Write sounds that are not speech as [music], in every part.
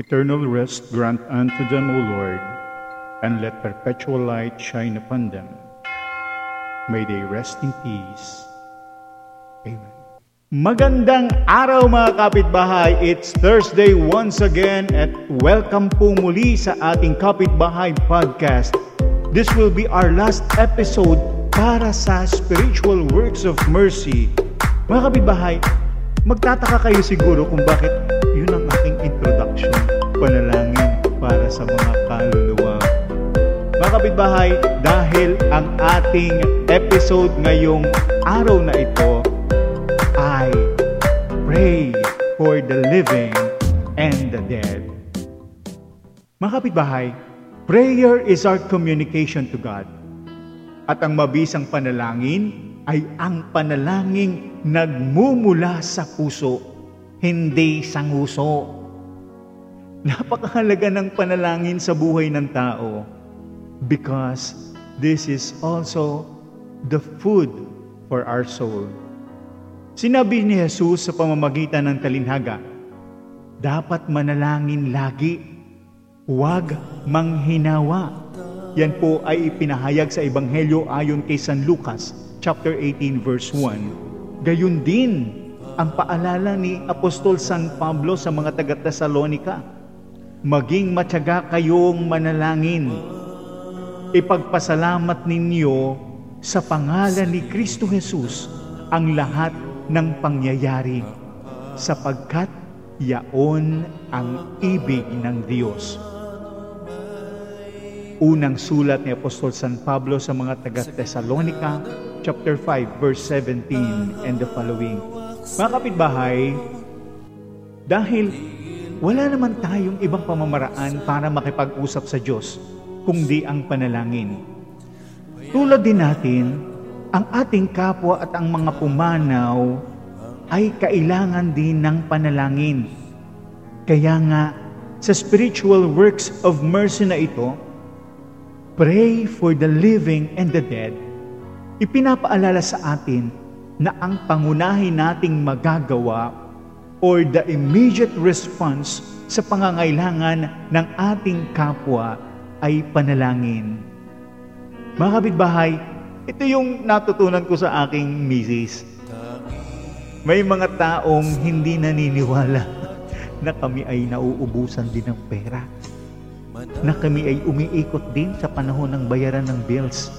Eternal rest grant unto them, O Lord, and let perpetual light shine upon them. May they rest in peace. Amen. Magandang araw mga kapitbahay! It's Thursday once again at welcome po muli sa ating Kapitbahay Podcast. This will be our last episode para sa Spiritual Works of Mercy. Mga kapitbahay, magtataka kayo siguro kung bakit yun ang aking introduction. Panalangin para sa mga kaluluwa. Mga kapitbahay, dahil ang ating episode ngayong araw na ito ay Pray for the Living and the Dead. Mga kapitbahay, prayer is our communication to God. At ang mabisang panalangin ay ang panalangin nagmumula sa puso, hindi sa nguso. Napakahalaga ng panalangin sa buhay ng tao because this is also the food for our soul. Sinabi ni Jesus sa pamamagitan ng talinhaga, dapat manalangin lagi, huwag manghinawa yan po ay ipinahayag sa Ebanghelyo ayon kay San Lucas, chapter 18, verse 1. Gayun din ang paalala ni Apostol San Pablo sa mga taga-Tesalonika. Maging matyaga kayong manalangin. Ipagpasalamat ninyo sa pangalan ni Kristo Jesus ang lahat ng pangyayari sapagkat yaon ang ibig ng Diyos Unang sulat ni Apostol San Pablo sa mga taga-Thessalonica, chapter 5, verse 17 and the following. Mga kapitbahay, dahil wala naman tayong ibang pamamaraan para makipag-usap sa Diyos, kundi ang panalangin. Tulad din natin, ang ating kapwa at ang mga pumanaw ay kailangan din ng panalangin. Kaya nga, sa spiritual works of mercy na ito, pray for the living and the dead, ipinapaalala sa atin na ang pangunahin nating magagawa or the immediate response sa pangangailangan ng ating kapwa ay panalangin. Mga kapitbahay, ito yung natutunan ko sa aking misis. May mga taong hindi naniniwala [laughs] na kami ay nauubusan din ng pera na kami ay umiikot din sa panahon ng bayaran ng bills.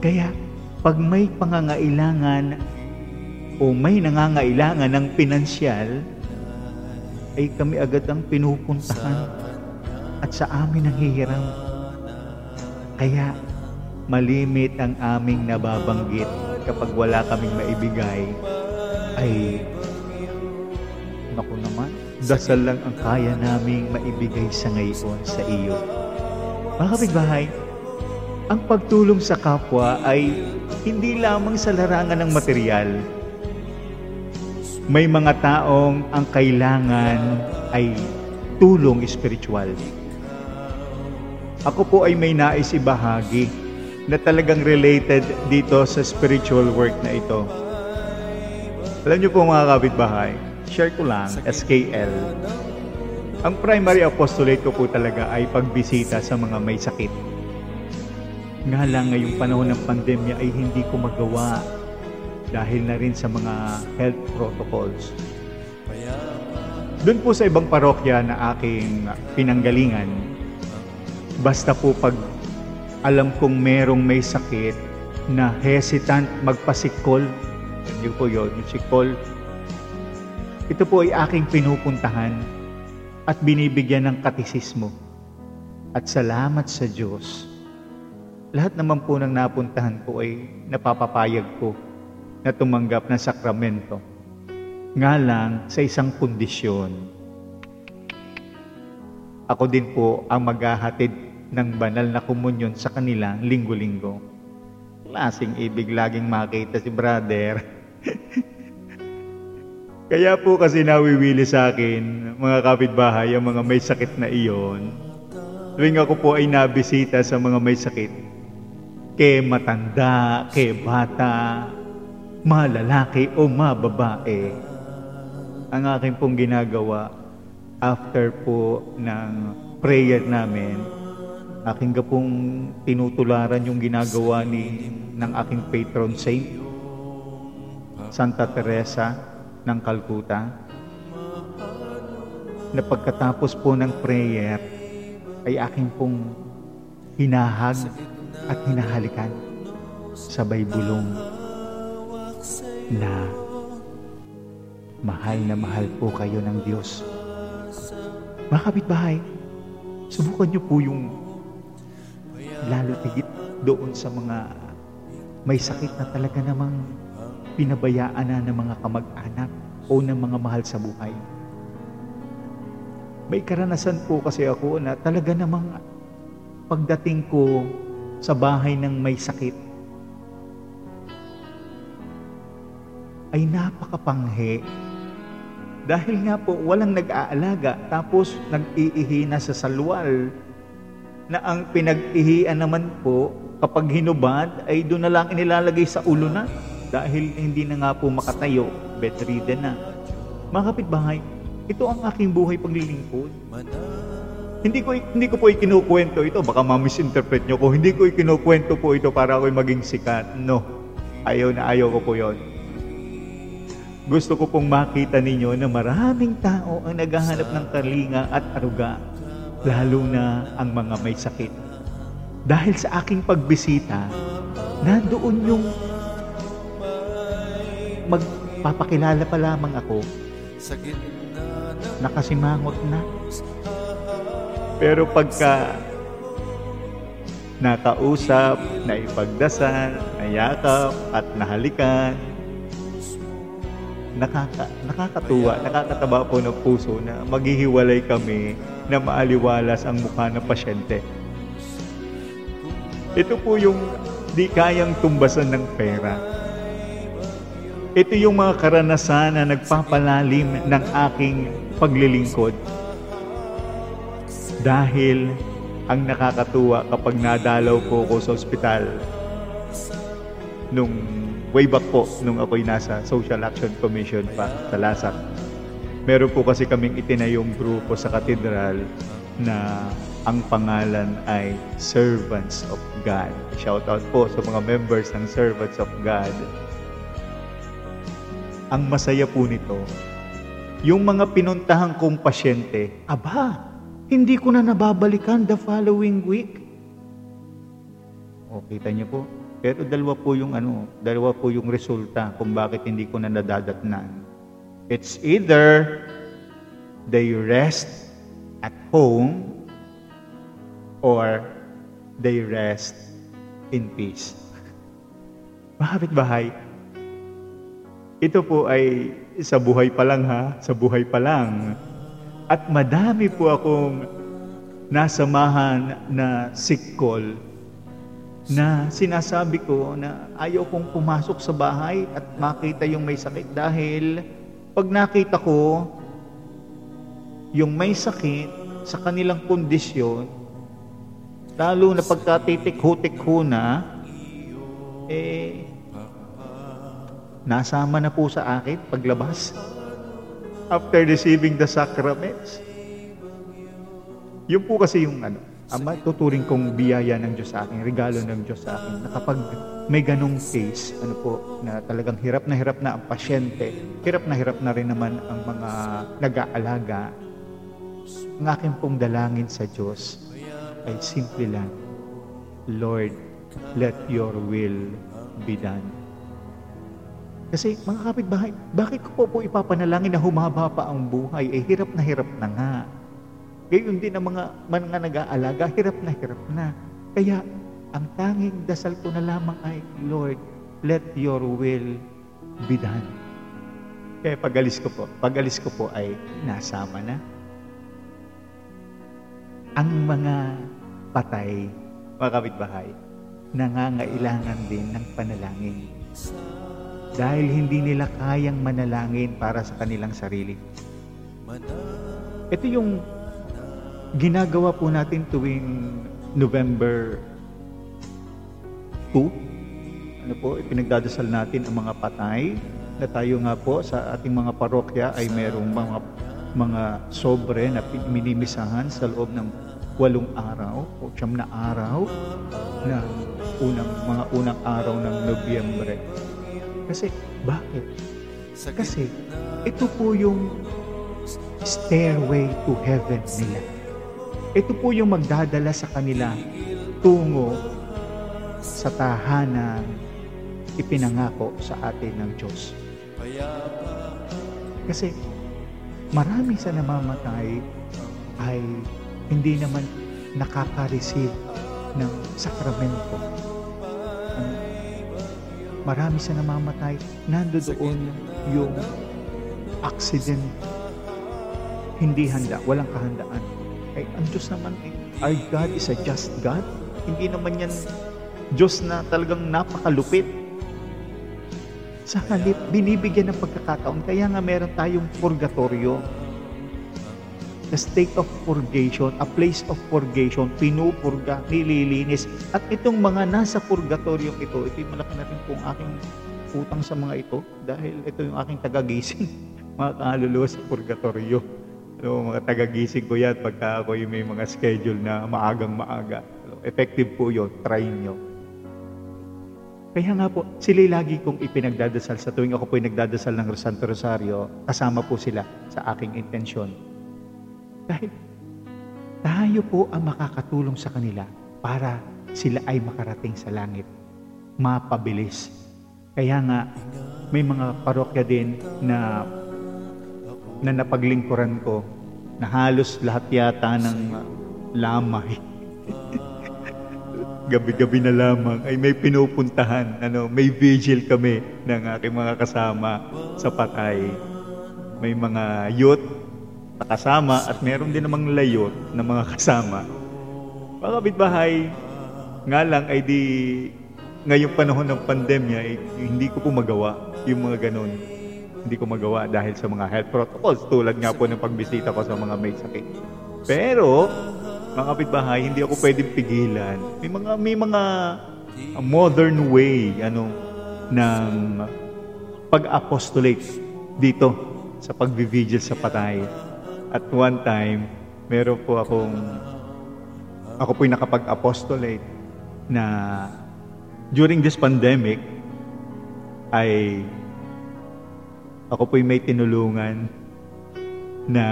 Kaya, pag may pangangailangan o may nangangailangan ng pinansyal, ay kami agad ang pinupuntahan at sa amin ang hihiram. Kaya, malimit ang aming nababanggit kapag wala kaming maibigay, ay, naku naman, Dasal lang ang kaya naming maibigay sa ngayon sa iyo. Mga kapitbahay, ang pagtulong sa kapwa ay hindi lamang sa larangan ng material. May mga taong ang kailangan ay tulong espiritual. Ako po ay may nais ibahagi na talagang related dito sa spiritual work na ito. Alam niyo po mga kapitbahay, share ko lang, SKL. Ang primary apostolate ko po talaga ay pagbisita sa mga may sakit. Nga lang ngayong panahon ng pandemya ay hindi ko magawa dahil na rin sa mga health protocols. Doon po sa ibang parokya na aking pinanggalingan, basta po pag alam kong merong may sakit na hesitant magpasikol, hindi po yun, yung sikol, ito po ay aking pinupuntahan at binibigyan ng katisismo. At salamat sa Diyos. Lahat naman po ng napuntahan ko ay napapapayag ko na tumanggap ng sakramento. Nga lang sa isang kondisyon. Ako din po ang maghahatid ng banal na komunyon sa kanila linggo-linggo. Klaseng ibig laging makita si brother. [laughs] Kaya po kasi nawiwili sa akin, mga kapitbahay, ang mga may sakit na iyon. Tuwing ako po ay nabisita sa mga may sakit, ke matanda, ke bata, malalaki o mababae, ang aking pong ginagawa, after po ng prayer namin, aking gapong tinutularan yung ginagawa ni ng aking patron saint, Santa Teresa ng Calcutta, na pagkatapos po ng prayer, ay aking pong hinahag at hinahalikan sabay bulong na mahal na mahal po kayo ng Diyos. Mga kapitbahay, subukan niyo po yung lalo tigit doon sa mga may sakit na talaga namang pinabayaan na ng mga kamag-anak o ng mga mahal sa buhay. May karanasan po kasi ako na talaga namang pagdating ko sa bahay ng may sakit, ay napakapanghe. Dahil nga po, walang nag-aalaga, tapos nag-iihi na sa salwal, na ang pinag-ihian naman po, kapag hinubad, ay doon na lang inilalagay sa ulo na. Dahil hindi na nga po makatayo, bedridden na. Mga kapitbahay, ito ang aking buhay paglilingkod. Hindi ko hindi ko po ikinukwento ito, baka ma-misinterpret nyo ko. Hindi ko ikinukwento po ito para ako'y maging sikat. No. Ayaw na ayaw ko po 'yon. Gusto ko pong makita ninyo na maraming tao ang naghahanap ng kalinga at aruga, lalo na ang mga may sakit. Dahil sa aking pagbisita, nandoon yung magpapakilala pa lamang ako nakasimangot na. Pero pagka nakausap, naipagdasal, nayakap at nahalikan, nakaka, nakakatuwa, nakakataba po ng puso na maghihiwalay kami na maaliwalas ang mukha ng pasyente. Ito po yung di kayang tumbasan ng pera. Ito yung mga karanasan na nagpapalalim ng aking paglilingkod. Dahil ang nakakatuwa kapag nadalaw po ako sa ospital nung way back po nung ako'y nasa Social Action Commission pa sa Lasak. Meron po kasi kaming itinayong grupo sa katedral na ang pangalan ay Servants of God. Shout out po sa mga members ng Servants of God. Ang masaya po nito, yung mga pinuntahan kong pasyente, aba, hindi ko na nababalikan the following week. O, kita niyo po. Pero dalawa po yung ano, dalawa po yung resulta kung bakit hindi ko na nadadatnan. It's either they rest at home or they rest in peace. [laughs] Bakit bahay? Ito po ay sa buhay pa lang ha, sa buhay pa lang. At madami po akong nasamahan na sick call na sinasabi ko na ayaw kong pumasok sa bahay at makita yung may sakit dahil pag nakita ko yung may sakit sa kanilang kondisyon, lalo na pagkatitik-hutik-ho na, eh, nasama na po sa akin paglabas after receiving the sacraments. Yun po kasi yung ano, ang matuturing kong biyaya ng Diyos sa akin, regalo ng Diyos sa akin, na kapag may ganong case, ano po, na talagang hirap na hirap na ang pasyente, hirap na hirap na rin naman ang mga nag-aalaga, ang aking pong dalangin sa Diyos ay simple lang, Lord, let your will be done. Kasi mga kapitbahay, bakit ko po po ipapanalangin na humaba pa ang buhay? Eh hirap na hirap na nga. Gayon din ang mga, mga nag-aalaga, hirap na hirap na. Kaya, ang tanging dasal ko na lamang ay, Lord, let your will be done. Kaya pagalis ko po, pagalis ko po ay nasama na. Ang mga patay, mga kapitbahay, nangangailangan din ng panalangin. Dahil hindi nila kayang manalangin para sa kanilang sarili. Ito yung ginagawa po natin tuwing November 2. Ano po, ipinagdadasal natin ang mga patay na tayo nga po sa ating mga parokya ay merong mga mga sobre na minimisahan sa loob ng walong araw o siyam na araw na unang mga unang araw ng Nobyembre. Kasi bakit? Kasi ito po yung stairway to heaven nila. Ito po yung magdadala sa kanila tungo sa tahanan ipinangako sa atin ng Diyos. Kasi marami sa namamatay ay hindi naman nakaka-receive ng sakramento. Marami sa namamatay, nandoon yung accident, hindi handa, walang kahandaan. Ay, ang Diyos naman, eh, our God is a just God. Hindi naman yan Diyos na talagang napakalupit sa halip, binibigyan ng pagkakataon. Kaya nga meron tayong purgatorio. The state of purgation, a place of purgation, pinupurga, nililinis. At itong mga nasa purgatorio ito, ito yung malaki na rin pong aking utang sa mga ito dahil ito yung aking tagagising, [laughs] mga kaluluwa sa purgatorio. Ano, mga tagagising ko yan pagka ako may mga schedule na maagang maaga. Effective po yun, try nyo. Kaya nga po, sila lagi kong ipinagdadasal sa tuwing ako po ay nagdadasal ng Santo Rosario, kasama po sila sa aking intensyon. Dahil tayo po ang makakatulong sa kanila para sila ay makarating sa langit. Mapabilis. Kaya nga, may mga parokya din na na napaglingkuran ko na halos lahat yata ng lamay [laughs] gabi-gabi na lamang ay may pinupuntahan, ano, may vigil kami ng aking mga kasama sa patay. May mga youth kasama at meron din namang layot na mga kasama. Mga kapitbahay, nga lang ay di ngayong panahon ng pandemya, eh, hindi ko po magawa yung mga ganun. Hindi ko magawa dahil sa mga health protocols tulad nga po ng pagbisita ko sa mga may sakit. Pero, mga kapitbahay, hindi ako pwedeng pigilan. May mga may mga modern way ano ng pag-apostolate dito sa pagvivigil sa patay. At one time, meron po akong ako po'y nakapag-apostolate na during this pandemic ay ako po'y may tinulungan na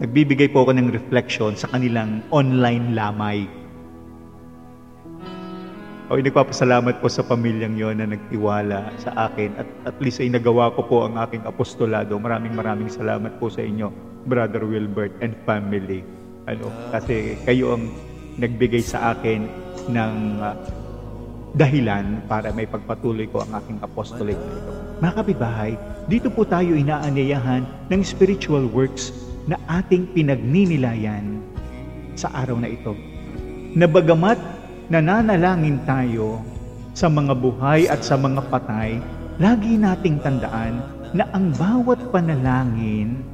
nagbibigay po ako ng reflection sa kanilang online lamay. O nagpapasalamat po sa pamilyang yon na nagtiwala sa akin at at least ay nagawa ko po ang aking apostolado. Maraming maraming salamat po sa inyo, Brother Wilbert and family. Ano, kasi kayo ang nagbigay sa akin ng uh, dahilan para may pagpatuloy ko ang aking apostolate ito. Mga kapitbahay, dito po tayo inaanyayahan ng spiritual works na ating pinagninilayan sa araw na ito. Na bagamat nananalangin tayo sa mga buhay at sa mga patay, lagi nating tandaan na ang bawat panalangin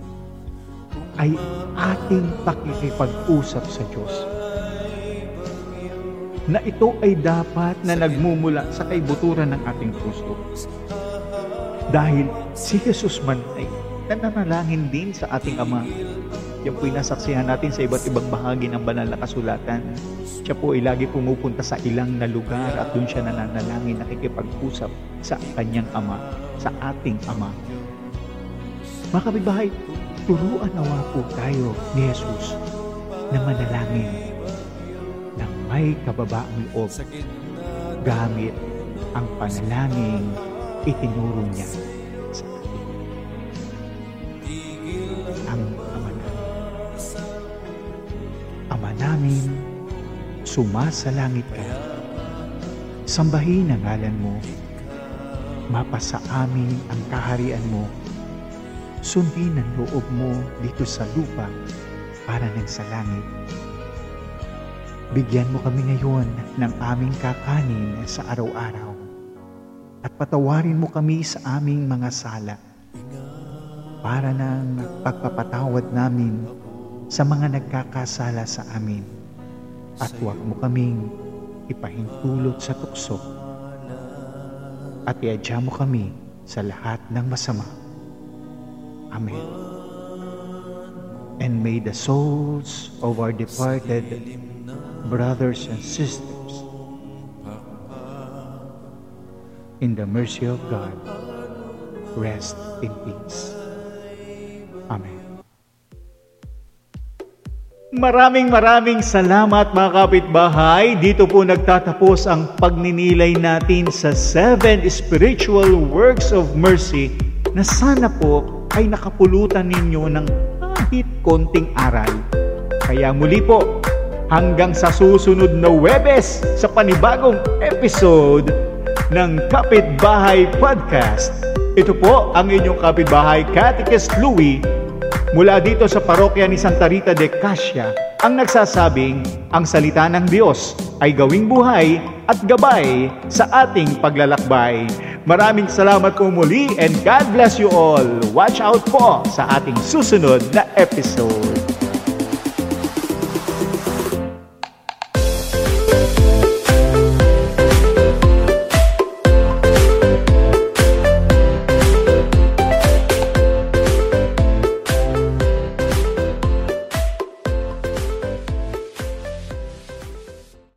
ay ating pakikipag-usap sa Diyos. Na ito ay dapat na nagmumula sa kaibuturan ng ating puso. Dahil si Jesus man ay nananalangin din sa ating Ama. Yan po'y nasaksihan natin sa iba't ibang bahagi ng banal na kasulatan. Siya po ay lagi pumupunta sa ilang na lugar at doon siya nananalangin, nakikipag-usap sa kanyang Ama, sa ating Ama. Mga kabibahay, turuan nawa po tayo ni Jesus na manalangin ng may kababaang loob gamit ang panalangin itinuro niya namin, sumasalangit ka. Sambahin ang ngalan mo. Mapasa amin ang kaharian mo. Sundin ang loob mo dito sa lupa para ng sa langit. Bigyan mo kami ngayon ng aming kakanin sa araw-araw at patawarin mo kami sa aming mga sala para ng pagpapatawad namin sa mga nagkakasala sa amin at huwag mo kaming ipahintulot sa tukso at iadya mo kami sa lahat ng masama. Amen. and may the souls of our departed brothers and sisters in the mercy of God rest in peace. Amen. Maraming maraming salamat mga kapitbahay. Dito po nagtatapos ang pagninilay natin sa seven spiritual works of mercy na sana po ay nakapulutan ninyo ng kahit konting aral. Kaya muli po, hanggang sa susunod na Webes sa panibagong episode ng Kapitbahay Podcast. Ito po ang inyong kapitbahay, Catechist Louie, mula dito sa parokya ni Santa Rita de Cassia, ang nagsasabing ang salita ng Diyos ay gawing buhay at gabay sa ating paglalakbay. Maraming salamat po muli and God bless you all. Watch out po sa ating susunod na episode.